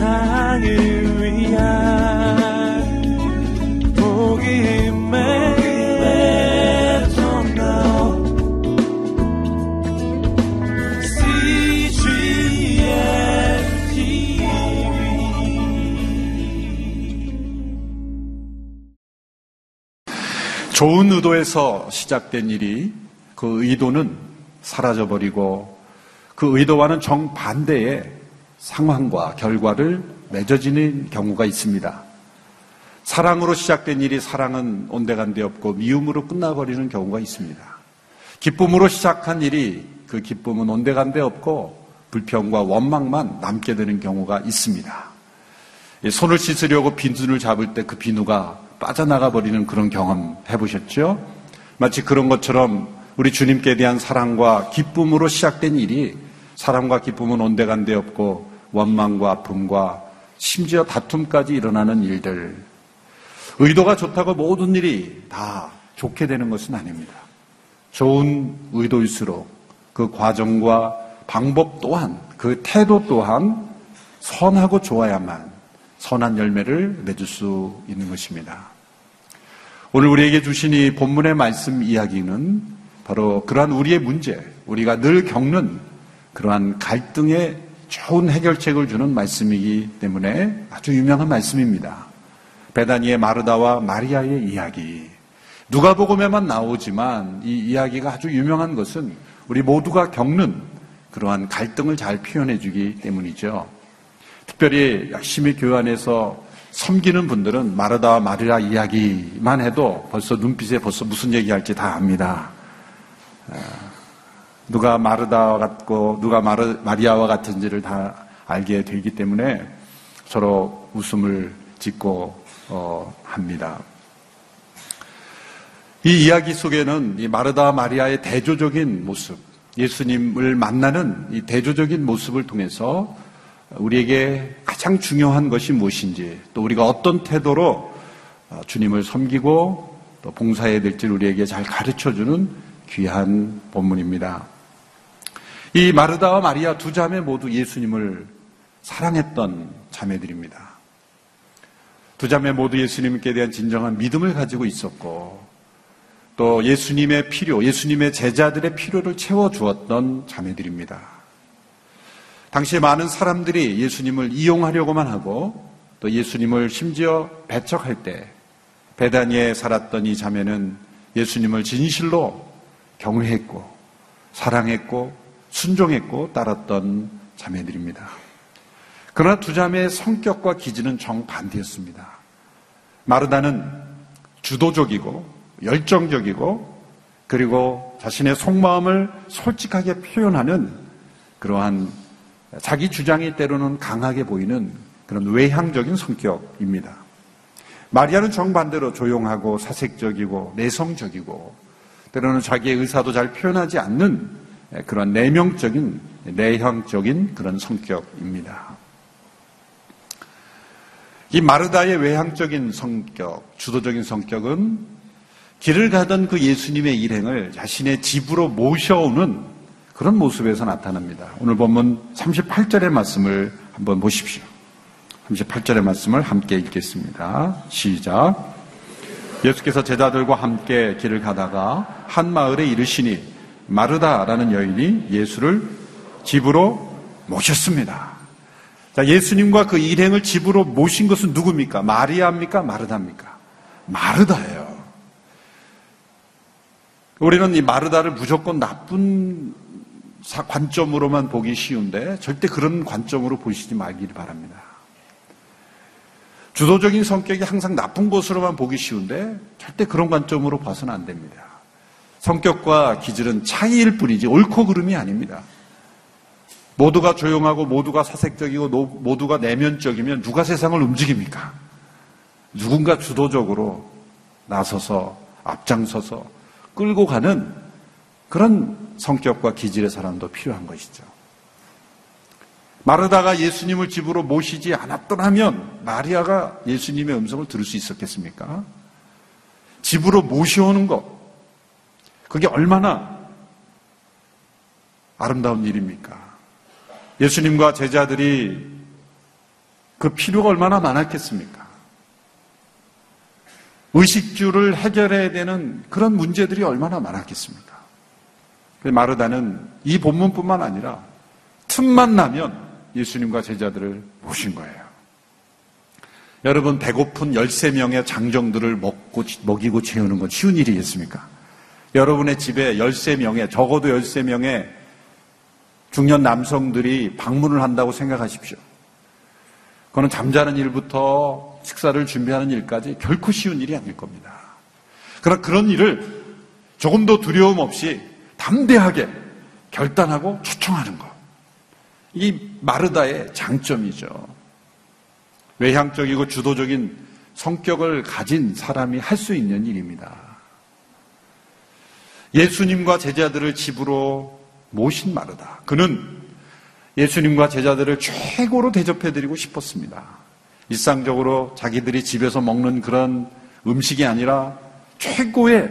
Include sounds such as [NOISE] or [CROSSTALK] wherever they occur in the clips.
세상을 위한 복음의 좋은 의도에서 시작된 일이 그 의도는 사라져버리고 그 의도와는 정반대의 상황과 결과를 맺어지는 경우가 있습니다. 사랑으로 시작된 일이 사랑은 온데간데 없고 미움으로 끝나버리는 경우가 있습니다. 기쁨으로 시작한 일이 그 기쁨은 온데간데 없고 불평과 원망만 남게 되는 경우가 있습니다. 손을 씻으려고 빈눈을 잡을 때 그 비누가 빠져나가 버리는 그런 경험 해보셨죠? 마치 그런 것처럼 우리 주님께 대한 사랑과 기쁨으로 시작된 일이 사랑과 기쁨은 온데간데 없고 원망과 아픔과 심지어 다툼까지 일어나는 일들. 의도가 좋다고 모든 일이 다 좋게 되는 것은 아닙니다. 좋은 의도일수록 그 과정과 방법 또한 그 태도 또한 선하고 좋아야만 선한 열매를 맺을 수 있는 것입니다. 오늘 우리에게 주신 이 본문의 말씀 이야기는 바로 그러한 우리의 문제, 우리가 늘 겪는 그러한 갈등의 좋은 해결책을 주는 말씀이기 때문에 아주 유명한 말씀입니다. 베다니의 마르다와 마리아의 이야기. 누가복음에만 나오지만 이 이야기가 아주 유명한 것은 우리 모두가 겪는 그러한 갈등을 잘 표현해 주기 때문이죠. 특별히 열심히 안에서 섬기는 분들은 마르다와 마리아 이야기만 해도 벌써 눈빛에 벌써 무슨 얘기할지 다 압니다. 아, 누가 마르다와 같고 누가 마르, 마리아와 같은지를 다 알게 되기 때문에 서로 웃음을 짓고 어, 합니다. 이 이야기 속에는 이 마르다와 마리아의 대조적인 모습, 예수님을 만나는 이 대조적인 모습을 통해서 우리에게 가장 중요한 것이 무엇인지 또 우리가 어떤 태도로 어, 주님을 섬기고 또 봉사해야 될지 우리에게 잘 가르쳐 주는 귀한 본문입니다. 이 마르다와 마리아 두 자매 모두 예수님을 사랑했던 자매들입니다. 두 자매 모두 예수님께 대한 진정한 믿음을 가지고 있었고 또 예수님의 필요, 예수님의 제자들의 필요를 채워주었던 자매들입니다. 당시에 많은 사람들이 예수님을 이용하려고만 하고 또 예수님을 심지어 배척할 때 베다니에 살았던 이 자매는 예수님을 진실로 경외했고 사랑했고 순종했고 따랐던 자매들입니다. 그러나 두 자매의 성격과 기질은 정반대였습니다. 마르다는 주도적이고 열정적이고 그리고 자신의 속마음을 솔직하게 표현하는 그러한 자기 주장이 때로는 강하게 보이는 그런 외향적인 성격입니다. 마리아는 정반대로 조용하고 사색적이고 내성적이고 때로는 자기의 의사도 잘 표현하지 않는 그런 내명적인 내향적인 그런 성격입니다. 이 마르다의 외향적인 성격, 주도적인 성격은 길을 가던 그 예수님의 일행을 자신의 집으로 모셔오는 그런 모습에서 나타납니다. 오늘 본문 38절의 말씀을 한번 보십시오. 38절의 말씀을 함께 읽겠습니다. 시작. 예수께서 제자들과 함께 길을 가다가 한 마을에 이르시니 마르다라는 여인이 예수를 집으로 모셨습니다. 자, 예수님과 그 일행을 집으로 모신 것은 누굽니까? 마리아입니까? 마르다입니까? 마르다예요. 우리는 이 마르다를 무조건 나쁜 관점으로만 보기 쉬운데 절대 그런 관점으로 보시지 말기를 바랍니다. 주도적인 성격이 항상 나쁜 것으로만 보기 쉬운데 절대 그런 관점으로 봐서는 안 됩니다. 성격과 기질은 차이일 뿐이지 옳고 그름이 아닙니다. 모두가 조용하고 모두가 사색적이고 모두가 내면적이면 누가 세상을 움직입니까? 누군가 주도적으로 나서서 앞장서서 끌고 가는 그런 성격과 기질의 사람도 필요한 것이죠. 마르다가 예수님을 집으로 모시지 않았더라면 마리아가 예수님의 음성을 들을 수 있었겠습니까? 집으로 모셔오는 것, 그게 얼마나 아름다운 일입니까? 예수님과 제자들이 그 필요가 얼마나 많았겠습니까? 의식주를 해결해야 되는 그런 문제들이 얼마나 많았겠습니까? 마르다는 이 본문뿐만 아니라 틈만 나면 예수님과 제자들을 모신 거예요. 여러분, 배고픈 13명의 장정들을 먹고, 먹이고 채우는 건 쉬운 일이겠습니까? 여러분의 집에 13명의, 적어도 13명의 중년 남성들이 방문을 한다고 생각하십시오. 그거는 잠자는 일부터 식사를 준비하는 일까지 결코 쉬운 일이 아닐 겁니다. 그러나 그런 일을 조금 더 두려움 없이 담대하게 결단하고 초청하는 것. 이 마르다의 장점이죠. 외향적이고 주도적인 성격을 가진 사람이 할 수 있는 일입니다. 예수님과 제자들을 집으로 모신 마르다. 그는 예수님과 제자들을 최고로 대접해드리고 싶었습니다. 일상적으로 자기들이 집에서 먹는 그런 음식이 아니라 최고의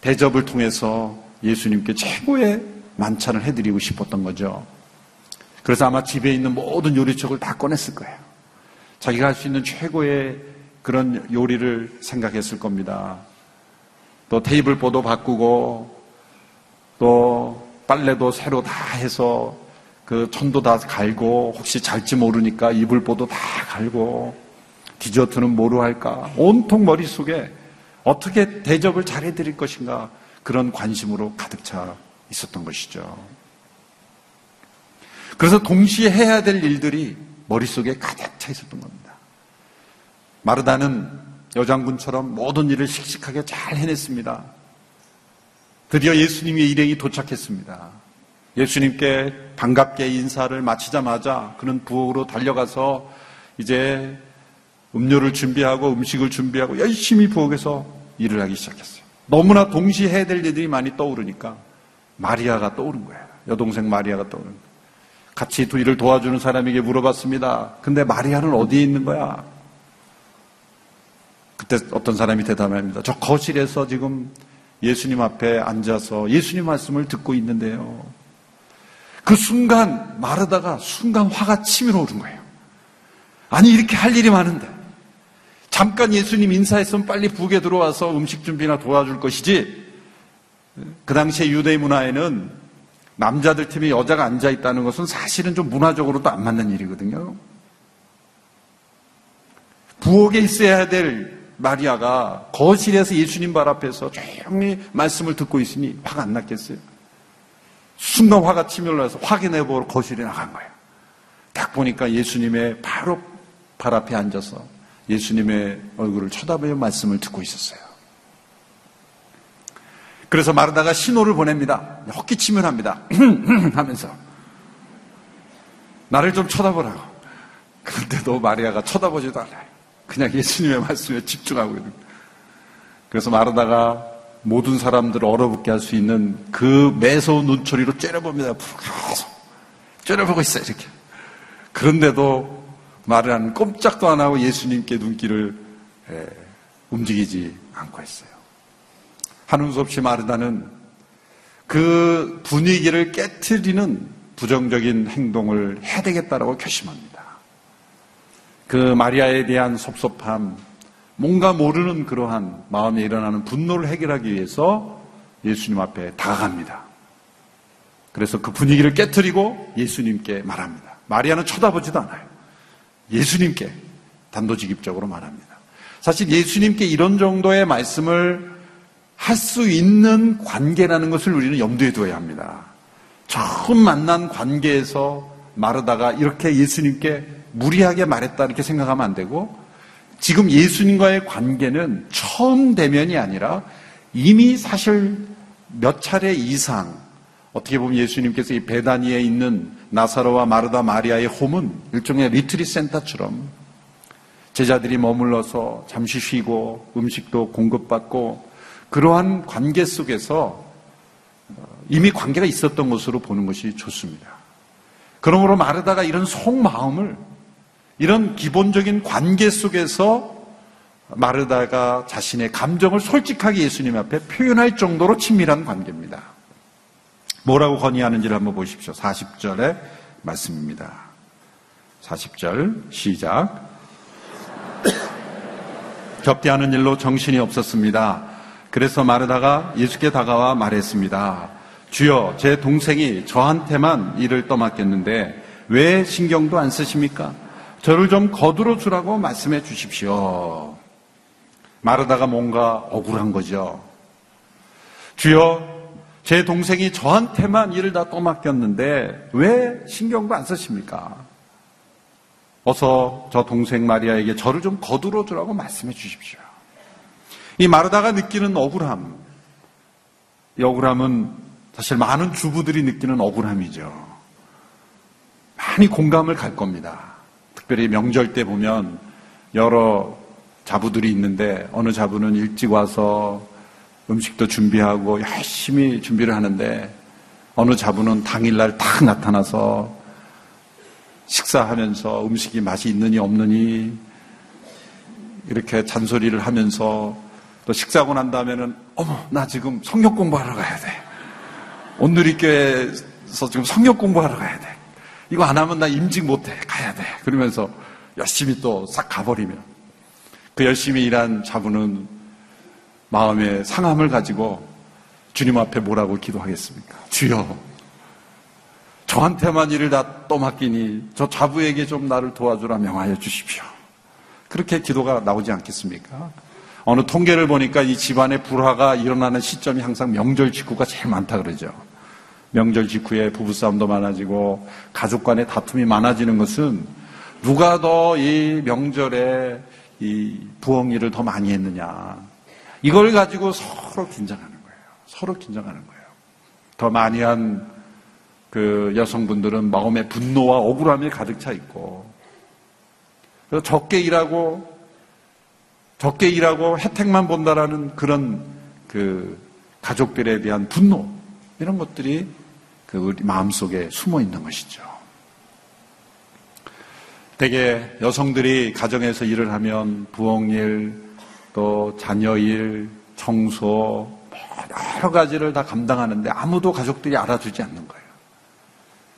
대접을 통해서 예수님께 최고의 만찬을 해드리고 싶었던 거죠. 그래서 아마 집에 있는 모든 요리책을 다 꺼냈을 거예요. 자기가 할 수 있는 최고의 그런 요리를 생각했을 겁니다. 또 테이블보도 바꾸고 또 빨래도 새로 다 해서 그 천도 다 갈고 혹시 잘지 모르니까 이불보도 다 갈고 디저트는 뭐로 할까 온통 머릿속에 어떻게 대접을 잘해 드릴 것인가 그런 관심으로 가득 차 있었던 것이죠. 그래서 동시에 해야 될 일들이 머릿속에 가득 차 있었던 겁니다. 마르다는 여장군처럼 모든 일을 씩씩하게 잘 해냈습니다. 드디어 예수님의 일행이 도착했습니다. 예수님께 반갑게 인사를 마치자마자 그는 부엌으로 달려가서 이제 음료를 준비하고 음식을 준비하고 열심히 부엌에서 일을 하기 시작했어요. 너무나 동시에 해야 될 일들이 많이 떠오르니까 마리아가 떠오른 거예요. 여동생 마리아가 떠오른 거예요. 같이 두 일을 도와주는 사람에게 물어봤습니다. 근데 마리아는 어디에 있는 거야? 그때 어떤 사람이 대답합니다. 저 거실에서 지금 예수님 앞에 앉아서 예수님 말씀을 듣고 있는데요. 그 순간 마르다가 순간 화가 치밀어 오른 거예요. 아니 이렇게 할 일이 많은데 잠깐 예수님 인사했으면 빨리 북에 들어와서 음식 준비나 도와줄 것이지 그 당시에 유대의 문화에는 남자들 팀에 여자가 앉아 있다는 것은 사실은 좀 문화적으로도 안 맞는 일이거든요. 부엌에 있어야 될 마리아가 거실에서 예수님 발 앞에서 조용히 말씀을 듣고 있으니 화가 안 났겠어요? 순간 화가 치밀어서 확인해 보러 거실에 나간 거예요. 딱 보니까 예수님의 바로 발 앞에 앉아서 예수님의 얼굴을 쳐다보며 말씀을 듣고 있었어요. 그래서 마르다가 신호를 보냅니다. 헛기침을 합니다. [CLEARS THROAT] 하면서 나를 좀 쳐다보라고. 그런데도 마리아가 쳐다보지도 않아요. 그냥 예수님의 말씀에 집중하고 있는. 그래서 마르다가 모든 사람들을 얼어붙게 할 수 있는 그 매서운 눈초리로 째려봅니다. 계속 째려보고 있어요, 이렇게. 그런데도 말을 한 꼼짝도 안 하고 예수님께 눈길을 에, 움직이지 않고 있어요. 하는 수 없이 마르다는 그 분위기를 깨뜨리는 부정적인 행동을 해야 되겠다라고 결심합니다. 그 마리아에 대한 섭섭함, 뭔가 모르는 그러한 마음에 일어나는 분노를 해결하기 위해서 예수님 앞에 다가갑니다. 그래서 그 분위기를 깨뜨리고 예수님께 말합니다. 마리아는 쳐다보지도 않아요. 예수님께 단도직입적으로 말합니다. 사실 예수님께 이런 정도의 말씀을 할 수 있는 관계라는 것을 우리는 염두에 두어야 합니다. 처음 만난 관계에서 마르다가 이렇게 예수님께 무리하게 말했다 이렇게 생각하면 안 되고 지금 예수님과의 관계는 처음 대면이 아니라 이미 사실 몇 차례 이상 어떻게 보면 예수님께서 이 베다니에 있는 나사로와 마르다 마리아의 home은 일종의 retreat 센터처럼 제자들이 머물러서 잠시 쉬고 음식도 공급받고 그러한 관계 속에서 이미 관계가 있었던 것으로 보는 것이 좋습니다. 그러므로 마르다가 이런 속마음을 이런 기본적인 관계 속에서 마르다가 자신의 감정을 솔직하게 예수님 앞에 표현할 정도로 친밀한 관계입니다. 뭐라고 건의하는지를 한번 보십시오. 40절의 말씀입니다. 40절 시작. [COUGHS] 접대하는 일로 정신이 없었습니다. 그래서 마르다가 예수께 다가와 말했습니다. 주여, 제 동생이 저한테만 일을 떠맡겼는데 왜 신경도 안 쓰십니까? 저를 좀 거두러 주라고 말씀해 주십시오. 마르다가 뭔가 억울한 거죠. 주여, 제 동생이 저한테만 일을 다 떠맡겼는데 왜 신경도 안 쓰십니까? 어서 저 동생 마리아에게 저를 좀 거두러 주라고 말씀해 주십시오. 이 마르다가 느끼는 억울함, 이 억울함은 사실 많은 주부들이 느끼는 억울함이죠. 많이 공감을 갈 겁니다. 특별히 명절 때 보면 여러 자부들이 있는데 어느 자부는 일찍 와서 음식도 준비하고 열심히 준비를 하는데 어느 자부는 당일날 딱 나타나서 식사하면서 음식이 맛이 있느니 없느니 이렇게 잔소리를 하면서 또 식사하고 난 다음에는 어머 나 지금 성역 공부하러 가야 돼. 온누리교회에서 지금 성역 공부하러 가야 돼. 이거 안 하면 나 임직 못해 가야 돼. 그러면서 열심히 또 싹 가버리면 그 열심히 일한 자부는 마음의 상함을 가지고 주님 앞에 뭐라고 기도하겠습니까? 주여, 저한테만 일을 다 떠맡기니 저 자부에게 좀 나를 도와주라 명하여 주십시오. 그렇게 기도가 나오지 않겠습니까? 어느 통계를 보니까 이 집안의 불화가 일어나는 시점이 항상 명절 직후가 제일 많다 그러죠. 명절 직후에 부부싸움도 많아지고 가족 간의 다툼이 많아지는 것은 누가 더 이 명절에 이 부엉이를 더 많이 했느냐. 이걸 가지고 서로 긴장하는 거예요. 서로 긴장하는 거예요. 더 많이 한 그 여성분들은 마음에 분노와 억울함이 가득 차 있고, 그래서 적게 일하고, 적게 일하고 혜택만 본다라는 그런 그 가족들에 대한 분노, 이런 것들이 그 우리 마음속에 숨어 있는 것이죠. 대개 여성들이 가정에서 일을 하면 부엌일, 또 자녀일, 청소, 뭐 여러 가지를 다 감당하는데 아무도 가족들이 알아주지 않는 거예요.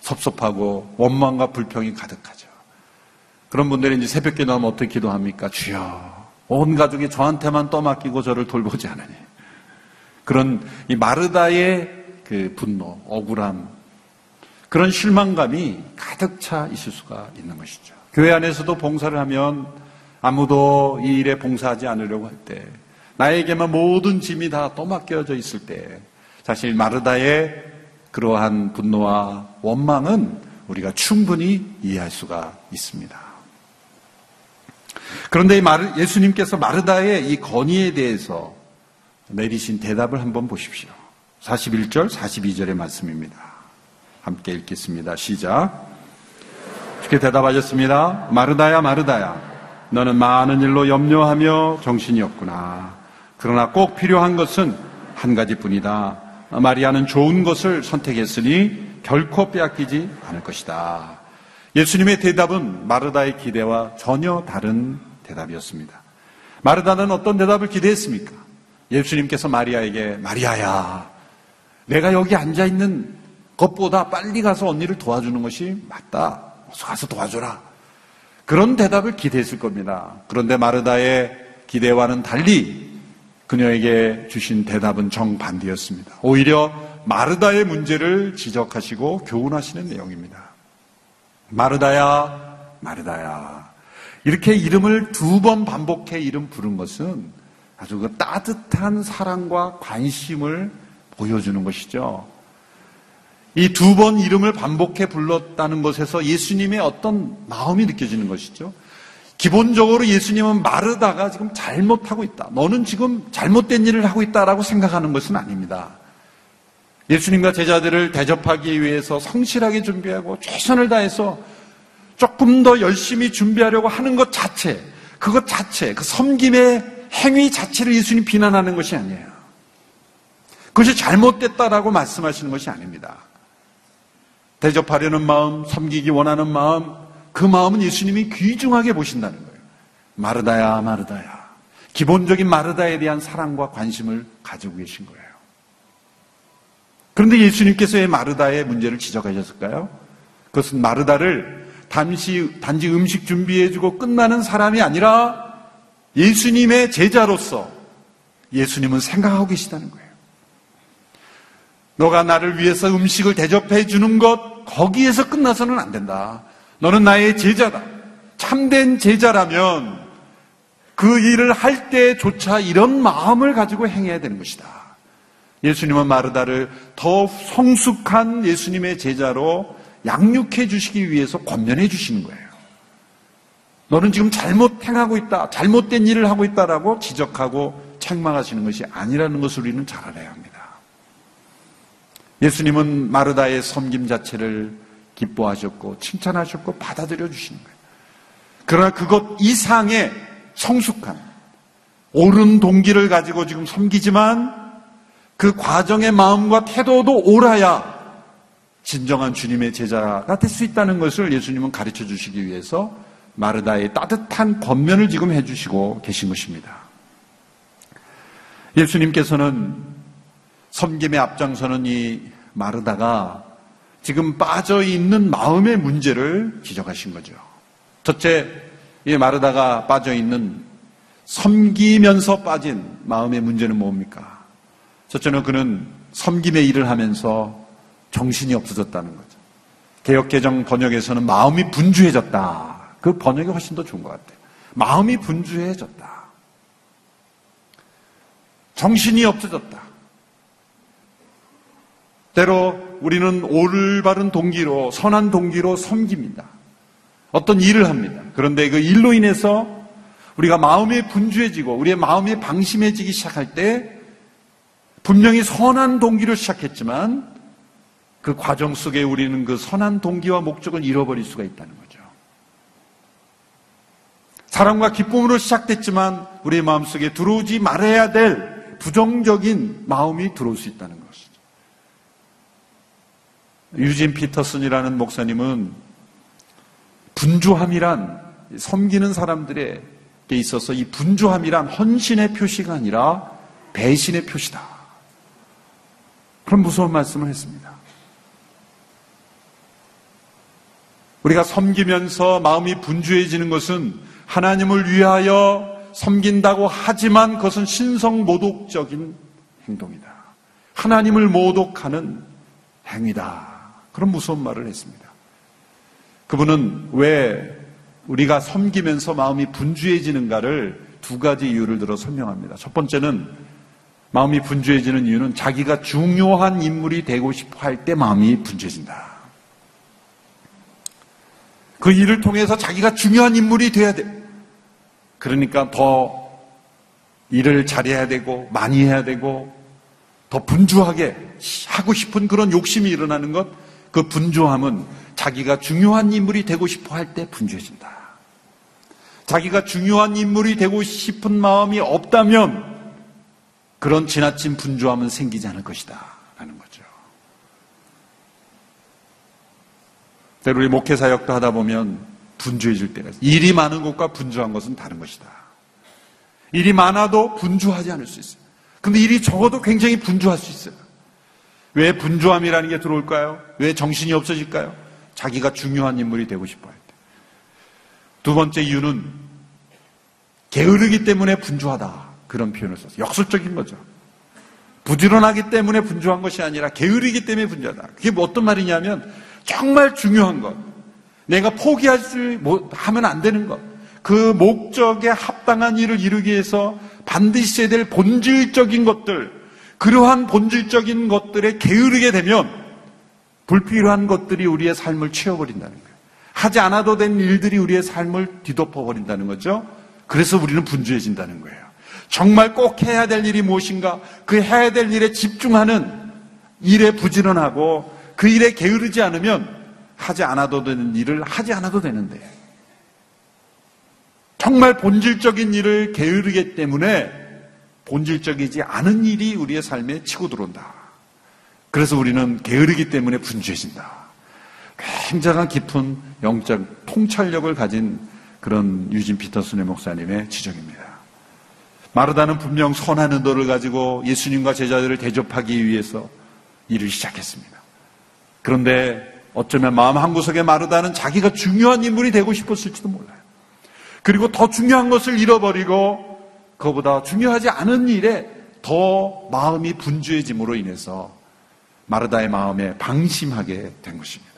섭섭하고 원망과 불평이 가득하죠. 그런 분들이 이제 새벽에 나오면 어떻게 기도합니까? 주여, 온 가족이 저한테만 떠맡기고 저를 돌보지 않으니. 그런 이 마르다의 그 분노, 억울함, 그런 실망감이 가득 차 있을 수가 있는 것이죠. 교회 안에서도 봉사를 하면 아무도 이 일에 봉사하지 않으려고 할 때, 나에게만 모든 짐이 다 떠맡겨져 있을 때, 사실 마르다의 그러한 분노와 원망은 우리가 충분히 이해할 수가 있습니다. 그런데 예수님께서 마르다의 이 건의에 대해서 내리신 대답을 한번 보십시오. 41절, 42절의 말씀입니다. 함께 읽겠습니다. 시작. 주께 대답하셨습니다. 마르다야, 마르다야. 너는 많은 일로 염려하며 정신이 없구나. 그러나 꼭 필요한 것은 한 가지뿐이다. 마리아는 좋은 것을 선택했으니 결코 빼앗기지 않을 것이다. 예수님의 대답은 마르다의 기대와 전혀 다른 대답이었습니다. 마르다는 어떤 대답을 기대했습니까? 예수님께서 마리아에게 마리아야, 내가 여기 앉아 있는 것보다 빨리 가서 언니를 도와주는 것이 맞다. 가서 도와줘라. 그런 대답을 기대했을 겁니다. 그런데 마르다의 기대와는 달리 그녀에게 주신 대답은 정반대였습니다. 오히려 마르다의 문제를 지적하시고 교훈하시는 내용입니다. 마르다야, 마르다야. 이렇게 이름을 두 번 반복해 이름 부른 것은 아주 그 따뜻한 사랑과 관심을 보여주는 것이죠. 이 두 번 이름을 반복해 불렀다는 것에서 예수님의 어떤 마음이 느껴지는 것이죠. 기본적으로 예수님은 마르다가 지금 잘못하고 있다. 너는 지금 잘못된 일을 하고 있다라고 생각하는 것은 아닙니다. 예수님과 제자들을 대접하기 위해서 성실하게 준비하고 최선을 다해서 조금 더 열심히 준비하려고 하는 것 자체, 그것 자체, 그 섬김의 행위 자체를 예수님 비난하는 것이 아니에요. 그것이 잘못됐다라고 말씀하시는 것이 아닙니다. 대접하려는 마음, 섬기기 원하는 마음, 그 마음은 예수님이 귀중하게 보신다는 거예요. 마르다야, 마르다야. 기본적인 마르다에 대한 사랑과 관심을 가지고 계신 거예요. 그런데 예수님께서 왜 마르다의 문제를 지적하셨을까요? 그것은 마르다를 단지, 단지 음식 준비해주고 끝나는 사람이 아니라 예수님의 제자로서 예수님은 생각하고 계시다는 거예요. 너가 나를 위해서 음식을 대접해 주는 것, 거기에서 끝나서는 안 된다. 너는 나의 제자다. 참된 제자라면 그 일을 할 때조차 이런 마음을 가지고 행해야 되는 것이다. 예수님은 마르다를 더 성숙한 예수님의 제자로 양육해 주시기 위해서 권면해 주시는 거예요. 너는 지금 잘못 행하고 있다, 잘못된 일을 하고 있다라고 지적하고 책망하시는 것이 아니라는 것을 우리는 잘 알아야 합니다. 예수님은 마르다의 섬김 자체를 기뻐하셨고 칭찬하셨고 받아들여 주시는 거예요. 그러나 그것 이상의 성숙한 옳은 동기를 가지고 지금 섬기지만 그 과정의 마음과 태도도 옳아야 진정한 주님의 제자가 될 수 있다는 것을 예수님은 가르쳐 주시기 위해서 마르다의 따뜻한 권면을 지금 해주시고 계신 것입니다. 예수님께서는 섬김에 앞장서는 이 마르다가 지금 빠져 있는 마음의 문제를 지적하신 거죠. 첫째, 이 마르다가 빠져 있는 섬기면서 빠진 마음의 문제는 뭡니까? 첫째는 그는 섬김의 일을 하면서 정신이 없어졌다는 거죠. 개혁개정 번역에서는 마음이 분주해졌다. 그 번역이 훨씬 더 좋은 것 같아요. 마음이 분주해졌다. 정신이 없어졌다. 때로 우리는 올바른 동기로, 선한 동기로 섬깁니다. 어떤 일을 합니다. 그런데 그 일로 인해서 우리가 마음이 분주해지고 우리의 마음이 방심해지기 시작할 때 분명히 선한 동기로 시작했지만 그 과정 속에 우리는 그 선한 동기와 목적을 잃어버릴 수가 있다는 거죠. 사랑과 기쁨으로 시작됐지만 우리의 마음속에 들어오지 말아야 될 부정적인 마음이 들어올 수 있다는 것이죠. 유진 피터슨이라는 목사님은 분주함이란 섬기는 사람들에게 있어서 이 분주함이란 헌신의 표시가 아니라 배신의 표시다. 그런 무서운 말씀을 했습니다. 우리가 섬기면서 마음이 분주해지는 것은 하나님을 위하여 섬긴다고 하지만 그것은 신성 모독적인 행동이다. 하나님을 모독하는 행위다. 그런 무서운 말을 했습니다. 그분은 왜 우리가 섬기면서 마음이 분주해지는가를 두 가지 이유를 들어 설명합니다. 첫 번째는 마음이 분주해지는 이유는 자기가 중요한 인물이 되고 싶어 할 때 마음이 분주해진다. 그 일을 통해서 자기가 중요한 인물이 돼야 돼. 그러니까 더 일을 잘해야 되고 많이 해야 되고 더 분주하게 하고 싶은 그런 욕심이 일어나는 것, 그 분주함은 자기가 중요한 인물이 되고 싶어 할 때 분주해진다. 자기가 중요한 인물이 되고 싶은 마음이 없다면 그런 지나친 분주함은 생기지 않을 것이다. 때로 우리 목회 사역도 하다 보면 분주해질 때가 있어요. 일이 많은 것과 분주한 것은 다른 것이다. 일이 많아도 분주하지 않을 수 있어요. 근데 일이 적어도 굉장히 분주할 수 있어요. 왜 분주함이라는 게 들어올까요? 왜 정신이 없어질까요? 자기가 중요한 인물이 되고 싶어 할 때. 두 번째 이유는 게으르기 때문에 분주하다. 그런 표현을 썼어요. 역설적인 거죠. 부지런하기 때문에 분주한 것이 아니라 게으르기 때문에 분주하다. 그게 뭐 어떤 말이냐면 정말 중요한 것. 내가 포기할 수, 하면 안 되는 것. 그 목적에 합당한 일을 이루기 위해서 반드시 해야 될 본질적인 것들, 그러한 본질적인 것들에 게으르게 되면 불필요한 것들이 우리의 삶을 채워버린다는 거예요. 하지 않아도 된 일들이 우리의 삶을 뒤덮어버린다는 거죠. 그래서 우리는 분주해진다는 거예요. 정말 꼭 해야 될 일이 무엇인가, 그 해야 될 일에 집중하는 일에 부지런하고 그 일에 게으르지 않으면 하지 않아도 되는 일을 하지 않아도 되는데 정말 본질적인 일을 게으르기 때문에 본질적이지 않은 일이 우리의 삶에 치고 들어온다. 그래서 우리는 게으르기 때문에 분주해진다. 굉장한 깊은 영적 통찰력을 가진 그런 유진 피터슨의 목사님의 지적입니다. 마르다는 분명 선한 의도를 가지고 예수님과 제자들을 대접하기 위해서 일을 시작했습니다. 그런데 어쩌면 마음 한구석에 마르다는 자기가 중요한 인물이 되고 싶었을지도 몰라요. 그리고 더 중요한 것을 잃어버리고 그보다 중요하지 않은 일에 더 마음이 분주해짐으로 인해서 마르다의 마음에 방심하게 된 것입니다.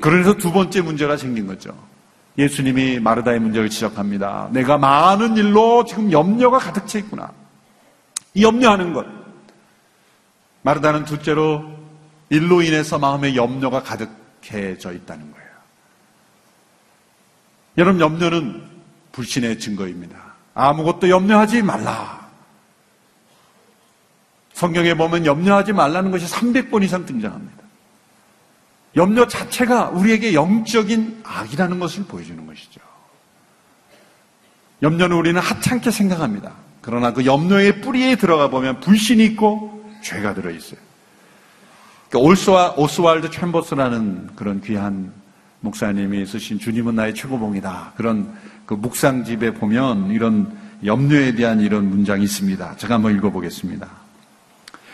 그래서 두 번째 문제가 생긴 거죠. 예수님이 마르다의 문제를 지적합니다. 내가 많은 일로 지금 염려가 가득 차 있구나. 이 염려하는 것. 마르다는 둘째로 일로 인해서 마음에 염려가 가득해져 있다는 거예요. 여러분, 염려는 불신의 증거입니다. 아무것도 염려하지 말라. 성경에 보면 염려하지 말라는 것이 300번 이상 등장합니다. 염려 자체가 우리에게 영적인 악이라는 것을 보여주는 것이죠. 염려는 우리는 하찮게 생각합니다. 그러나 그 염려의 뿌리에 들어가 보면 불신이 있고 죄가 들어있어요. 그러니까 올스와, 오스왈드 챔버스라는 그런 귀한 목사님이 쓰신 주님은 나의 최고봉이다. 그런 그 묵상집에 보면 이런 염려에 대한 이런 문장이 있습니다. 제가 한번 읽어보겠습니다.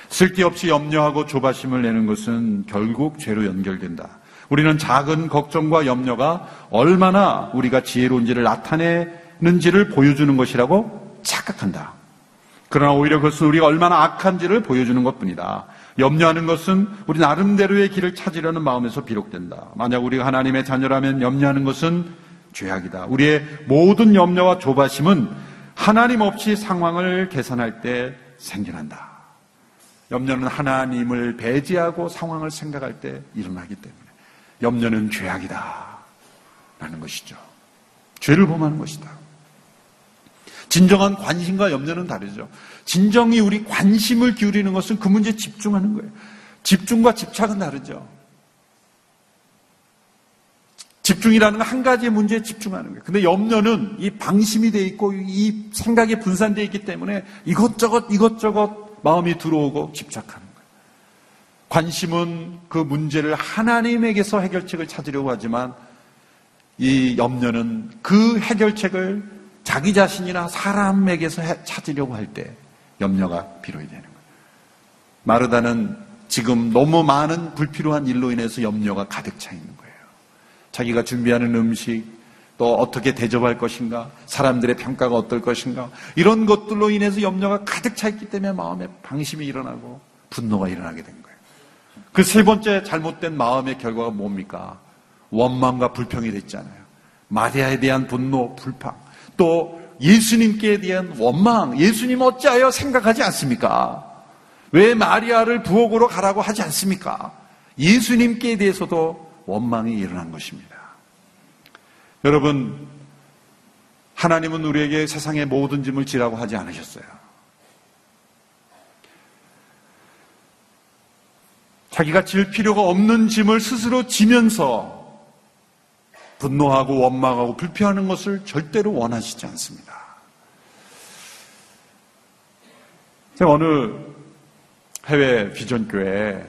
쓸데없이 염려하고 조바심을 내는 것은 결국 죄로 연결된다. 우리는 작은 걱정과 염려가 얼마나 우리가 지혜로운지를 나타내는지를 보여주는 것이라고 착각한다. 그러나 오히려 그것은 우리가 얼마나 악한지를 보여주는 것 뿐이다. 염려하는 것은 우리 나름대로의 길을 찾으려는 마음에서 비롯된다. 만약 우리가 하나님의 자녀라면 염려하는 것은 죄악이다. 우리의 모든 염려와 조바심은 하나님 없이 상황을 계산할 때 생겨난다. 염려는 하나님을 배제하고 상황을 생각할 때 일어나기 때문에 염려는 죄악이다. 라는 것이죠. 죄를 범하는 것이다. 진정한 관심과 염려는 다르죠. 진정이 우리 관심을 기울이는 것은 그 문제에 집중하는 거예요. 집중과 집착은 다르죠. 집중이라는 건 한 가지의 문제에 집중하는 거예요. 근데 염려는 이 방심이 돼 있고 이 생각이 분산되어 있기 때문에 이것저것 이것저것 마음이 들어오고 집착하는 거예요. 관심은 그 문제를 하나님에게서 해결책을 찾으려고 하지만 이 염려는 그 해결책을 자기 자신이나 사람에게서 찾으려고 할 때 염려가 필요해 되는 거예요. 마르다는 지금 너무 많은 불필요한 일로 인해서 염려가 가득 차 있는 거예요. 자기가 준비하는 음식, 또 어떻게 대접할 것인가, 사람들의 평가가 어떨 것인가, 이런 것들로 인해서 염려가 가득 차 있기 때문에 마음에 방심이 일어나고 분노가 일어나게 된 거예요. 그 세 번째 잘못된 마음의 결과가 뭡니까? 원망과 불평이 됐잖아요. 마리아에 대한 분노, 불평, 또 예수님께 대한 원망, 예수님 어찌하여 생각하지 않습니까? 왜 마리아를 부엌으로 가라고 하지 않습니까? 예수님께 대해서도 원망이 일어난 것입니다. 여러분, 하나님은 우리에게 세상의 모든 짐을 지라고 하지 않으셨어요. 자기가 질 필요가 없는 짐을 스스로 지면서 분노하고 원망하고 불평하는 것을 절대로 원하시지 않습니다. 제가 어느 해외 비전교회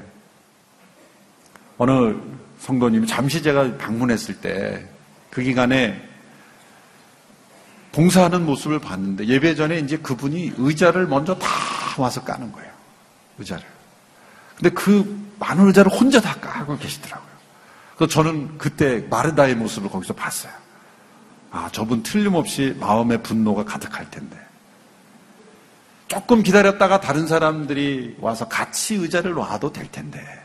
어느 성도님이 잠시 제가 방문했을 때 그 기간에 봉사하는 모습을 봤는데 예배 전에 이제 그분이 의자를 먼저 다 와서 까는 거예요. 의자를. 근데 그 많은 의자를 혼자 다 까고 계시더라고요. 그래서 저는 그때 마르다의 모습을 거기서 봤어요. 아, 저분 틀림없이 마음의 분노가 가득할 텐데. 조금 기다렸다가 다른 사람들이 와서 같이 의자를 놔도 될 텐데.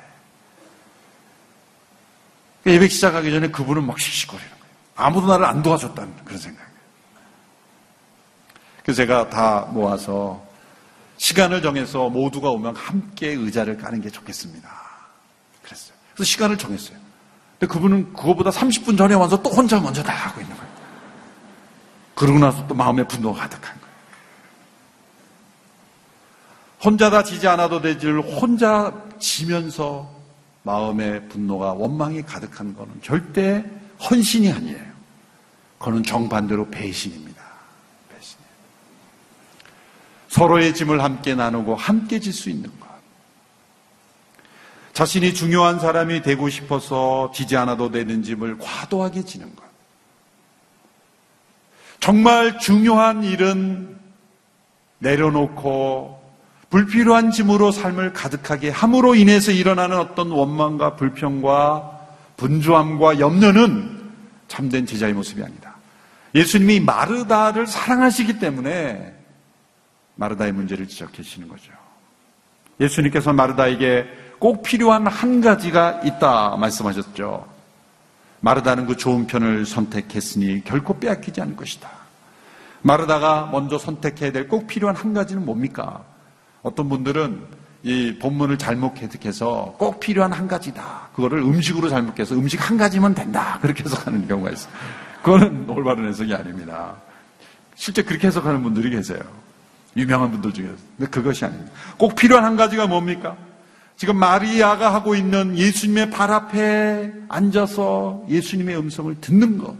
예배 시작하기 전에 그분은 막 씩씩거리는 아무도 나를 안 도와줬다는 그런 생각이에요. 그래서 제가 다 모아서 시간을 정해서 모두가 오면 함께 의자를 까는 게 좋겠습니다. 그랬어요. 그래서 시간을 정했어요. 근데 그분은 그거보다 30분 전에 와서 또 혼자 먼저 다 하고 있는 거예요. 그러고 나서 또 마음에 분노가 가득한 거예요. 혼자 다 지지 않아도 되지를 혼자 지면서 마음의 분노가 원망이 가득한 거는 절대 헌신이 아니에요. 그는 정반대로 배신입니다. 배신. 서로의 짐을 함께 나누고 함께 질 수 있는 것. 자신이 중요한 사람이 되고 싶어서 지지 않아도 되는 짐을 과도하게 지는 것. 정말 중요한 일은 내려놓고 불필요한 짐으로 삶을 가득하게 함으로 인해서 일어나는 어떤 원망과 불평과 분주함과 염려는 참된 제자의 모습이 아니다. 예수님이 마르다를 사랑하시기 때문에 마르다의 문제를 지적하시는 거죠. 예수님께서 마르다에게 꼭 필요한 한 가지가 있다 말씀하셨죠. 마르다는 그 좋은 편을 선택했으니 결코 빼앗기지 않을 것이다. 마르다가 먼저 선택해야 될 꼭 필요한 한 가지는 뭡니까? 어떤 분들은 이 본문을 잘못 해석해서 꼭 필요한 한 가지다. 그거를 음식으로 잘못해서 음식 한 가지면 된다. 그렇게 해석하는 경우가 있어요. 그거는 올바른 해석이 아닙니다. 실제 그렇게 해석하는 분들이 계세요. 유명한 분들 중에서. 근데 그것이 아닙니다. 꼭 필요한 한 가지가 뭡니까? 지금 마리아가 하고 있는 예수님의 발 앞에 앉아서 예수님의 음성을 듣는 것.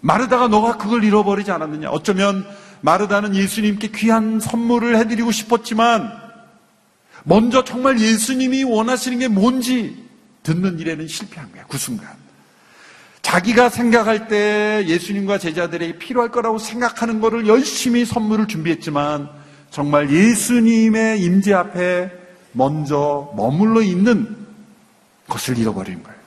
마르다가 너가 그걸 잃어버리지 않았느냐? 어쩌면 마르다는 예수님께 귀한 선물을 해드리고 싶었지만 먼저 정말 예수님이 원하시는 게 뭔지 듣는 일에는 실패한 거야. 그 순간. 자기가 생각할 때 예수님과 제자들에게 필요할 거라고 생각하는 것을 열심히 선물을 준비했지만 정말 예수님의 임재 앞에 먼저 머물러 있는 것을 잃어버린 거예요.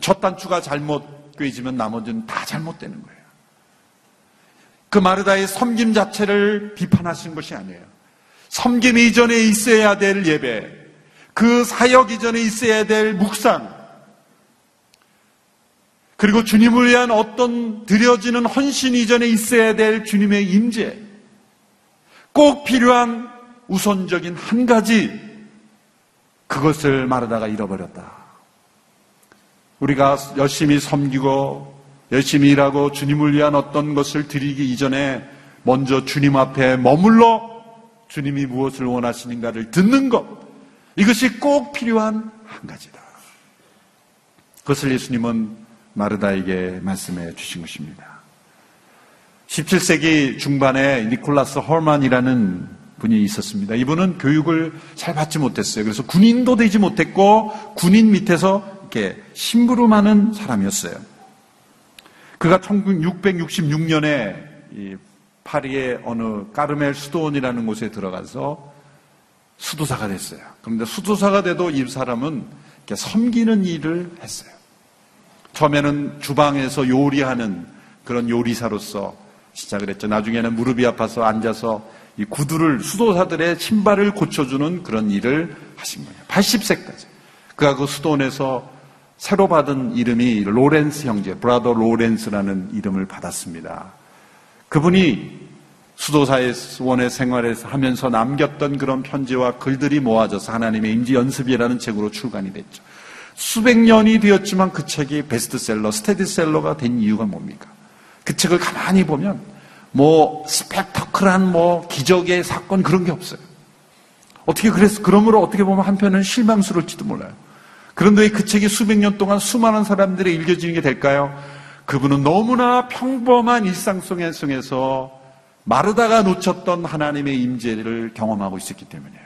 첫 단추가 잘못 꿰지면 나머지는 다 잘못되는 거예요. 그 마르다의 섬김 자체를 비판하신 것이 아니에요. 섬김 이전에 있어야 될 예배, 그 사역 이전에 있어야 될 묵상, 그리고 주님을 위한 어떤 드려지는 헌신 이전에 있어야 될 주님의 임재, 꼭 필요한 우선적인 한 가지, 그것을 마르다가 잃어버렸다. 우리가 열심히 섬기고 열심히 일하고 주님을 위한 어떤 것을 드리기 이전에 먼저 주님 앞에 머물러 주님이 무엇을 원하시는가를 듣는 것. 이것이 꼭 필요한 한 가지다. 그것을 예수님은 마르다에게 말씀해 주신 것입니다. 17세기 중반에 니콜라스 헐만이라는 분이 있었습니다. 이분은 교육을 잘 받지 못했어요. 그래서 군인도 되지 못했고 군인 밑에서 이렇게 심부름하는 사람이었어요. 그가 1666년에 파리의 어느 까르멜 수도원이라는 곳에 들어가서 수도사가 됐어요. 그런데 수도사가 돼도 이 사람은 섬기는 일을 했어요. 처음에는 주방에서 요리하는 그런 요리사로서 시작을 했죠. 나중에는 무릎이 아파서 앉아서 이 구두를 수도사들의 신발을 고쳐주는 그런 일을 하신 거예요. 80세까지. 그가 그 수도원에서 새로 받은 이름이 로렌스 형제, 브라더 로렌스라는 이름을 받았습니다. 그분이 수도사원의 생활에서 하면서 남겼던 그런 편지와 글들이 모아져서 하나님의 임지 연습이라는 책으로 출간이 됐죠. 수백 년이 되었지만 그 책이 베스트셀러, 스테디셀러가 된 이유가 뭡니까? 그 책을 가만히 보면 뭐 스펙터클한 뭐 기적의 사건 그런 게 없어요. 어떻게 그래서 그러므로 어떻게 보면 한편은 실망스러울지도 몰라요. 그런데 그 책이 수백 년 동안 수많은 사람들이 읽어지는 게 될까요? 그분은 너무나 평범한 일상 속에서 마르다가 놓쳤던 하나님의 임재를 경험하고 있었기 때문이에요.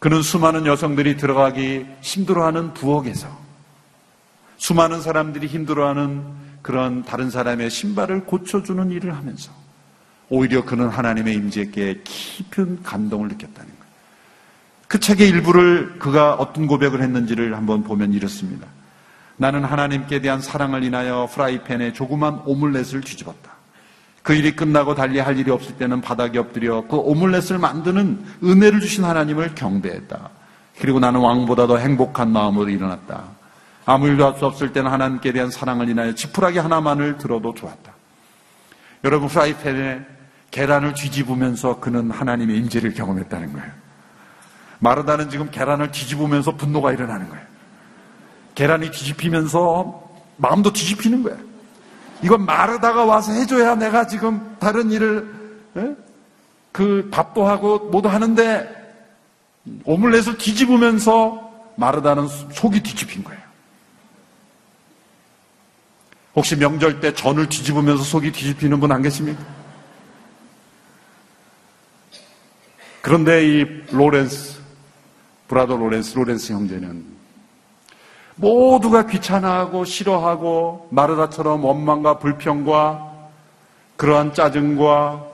그는 수많은 여성들이 들어가기 힘들어하는 부엌에서 수많은 사람들이 힘들어하는 그런 다른 사람의 신발을 고쳐주는 일을 하면서 오히려 그는 하나님의 임재께 깊은 감동을 느꼈다는. 그 책의 일부를 그가 어떤 고백을 했는지를 한번 보면 이렇습니다. 나는 하나님께 대한 사랑을 인하여 프라이팬에 조그만 오믈렛을 뒤집었다. 그 일이 끝나고 달리 할 일이 없을 때는 바닥에 엎드려 그 오믈렛을 만드는 은혜를 주신 하나님을 경배했다. 그리고 나는 왕보다 더 행복한 마음으로 일어났다. 아무 일도 할 수 없을 때는 하나님께 대한 사랑을 인하여 지푸라기 하나만을 들어도 좋았다. 여러분 프라이팬에 계란을 뒤집으면서 그는 하나님의 임재를 경험했다는 거예요. 마르다는 지금 계란을 뒤집으면서 분노가 일어나는 거예요. 계란이 뒤집히면서 마음도 뒤집히는 거예요. 이건 마르다가 와서 해줘야 내가 지금 다른 일을 에? 그 밥도 하고 뭐도 하는데 오믈렛을 뒤집으면서 마르다는 속이 뒤집힌 거예요. 혹시 명절 때 전을 뒤집으면서 속이 뒤집히는 분 안 계십니까? 그런데 이 로렌스 brother 로렌스, 로렌스 형제는 모두가 귀찮아하고 싫어하고 마르다처럼 원망과 불평과 그러한 짜증과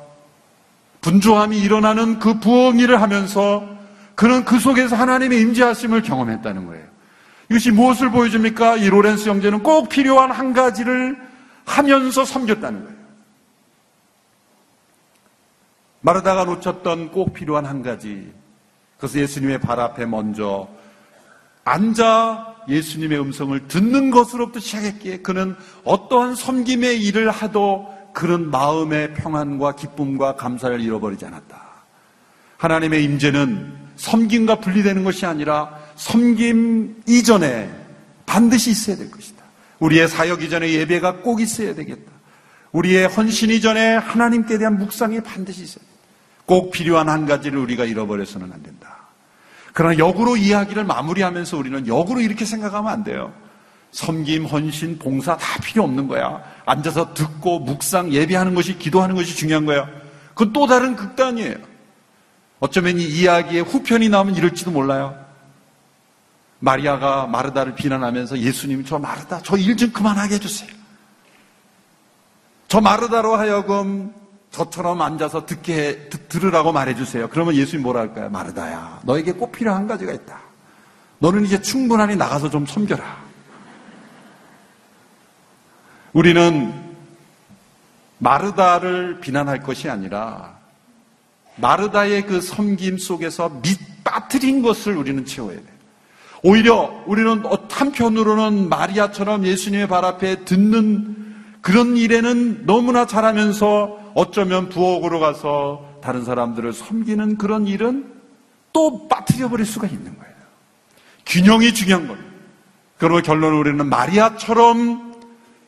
분주함이 일어나는 그 부엉이를 하면서 그는 그 속에서 하나님의 임재하심을 경험했다는 거예요. 이것이 무엇을 보여줍니까? 이 로렌스 형제는 꼭 필요한 한 가지를 하면서 섬겼다는 거예요. 마르다가 놓쳤던 꼭 필요한 한 가지. 그래서 예수님의 발 앞에 먼저 앉아 예수님의 음성을 듣는 것으로부터 시작했기에 그는 어떠한 섬김의 일을 하도 그런 마음의 평안과 기쁨과 감사를 잃어버리지 않았다. 하나님의 임재는 섬김과 분리되는 것이 아니라 섬김 이전에 반드시 있어야 될 것이다. 우리의 사역 이전에 예배가 꼭 있어야 되겠다. 우리의 헌신 이전에 하나님께 대한 묵상이 반드시 있어야 된다. 꼭 필요한 한 가지를 우리가 잃어버려서는 안 된다. 그러나 역으로 이야기를 마무리하면서 우리는 역으로 이렇게 생각하면 안 돼요. 섬김, 헌신, 봉사 다 필요 없는 거야. 앉아서 듣고 묵상, 예배하는 것이 기도하는 것이 중요한 거야. 그건 또 다른 극단이에요. 어쩌면 이 이야기의 후편이 나오면 이럴지도 몰라요. 마리아가 마르다를 비난하면서 예수님이 저 마르다, 저 일 좀 그만하게 해주세요. 저 마르다로 하여금 저처럼 앉아서 듣게 해, 듣, 들으라고 말해주세요. 그러면 예수님 뭐라 할까요? 마르다야, 너에게 꼭 필요한 가지가 있다. 너는 이제 충분하니 나가서 좀 섬겨라. 우리는 마르다를 비난할 것이 아니라 마르다의 그 섬김 속에서 밑 빠뜨린 것을 우리는 채워야 돼요. 오히려 우리는 한편으로는 마리아처럼 예수님의 발 앞에 듣는 그런 일에는 너무나 잘하면서 어쩌면 부엌으로 가서 다른 사람들을 섬기는 그런 일은 또 빠뜨려 버릴 수가 있는 거예요. 균형이 중요한 거예요. 그러면 결론은 우리는 마리아처럼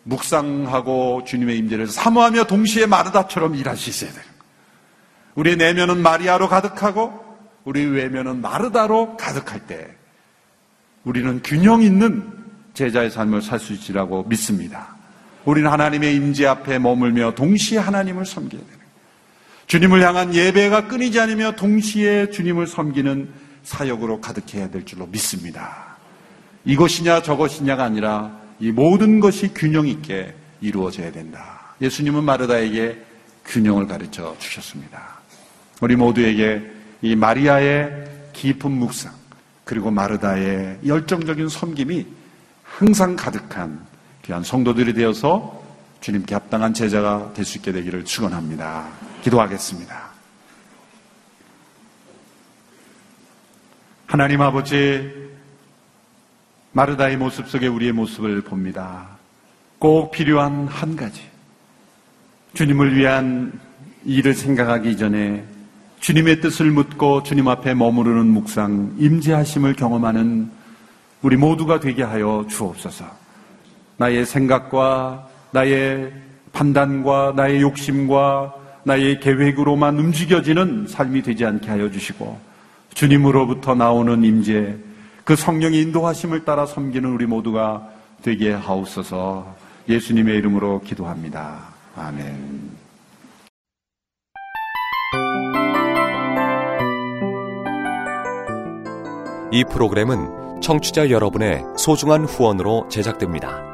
묵상하고 주님의 임재를 사모하며 동시에 마르다처럼 일할 수 있어야 돼요. 우리 내면은 마리아로 가득하고 우리 외면은 마르다로 가득할 때 우리는 균형 있는 제자의 삶을 살 수 있으라고 믿습니다. 우리는 하나님의 임재 앞에 머물며 동시에 하나님을 섬겨야 되는 주님을 향한 예배가 끊이지 않으며 동시에 주님을 섬기는 사역으로 가득해야 될 줄로 믿습니다. 이것이냐 저것이냐가 아니라 이 모든 것이 균형 있게 이루어져야 된다. 예수님은 마르다에게 균형을 가르쳐 주셨습니다. 우리 모두에게 이 마리아의 깊은 묵상, 그리고 마르다의 열정적인 섬김이 항상 가득한 귀한 성도들이 되어서 주님께 합당한 제자가 될 수 있게 되기를 축원합니다. 기도하겠습니다. 하나님 아버지 마르다의 모습 속에 우리의 모습을 봅니다. 꼭 필요한 한 가지. 주님을 위한 일을 생각하기 전에 주님의 뜻을 묻고 주님 앞에 머무르는 묵상, 임재하심을 경험하는 우리 모두가 되게 하여 주옵소서. 나의 생각과 나의 판단과 나의 욕심과 나의 계획으로만 움직여지는 삶이 되지 않게 하여 주시고 주님으로부터 나오는 임재, 그 성령의 인도하심을 따라 섬기는 우리 모두가 되게 하옵소서 예수님의 이름으로 기도합니다. 아멘. 이 프로그램은 청취자 여러분의 소중한 후원으로 제작됩니다.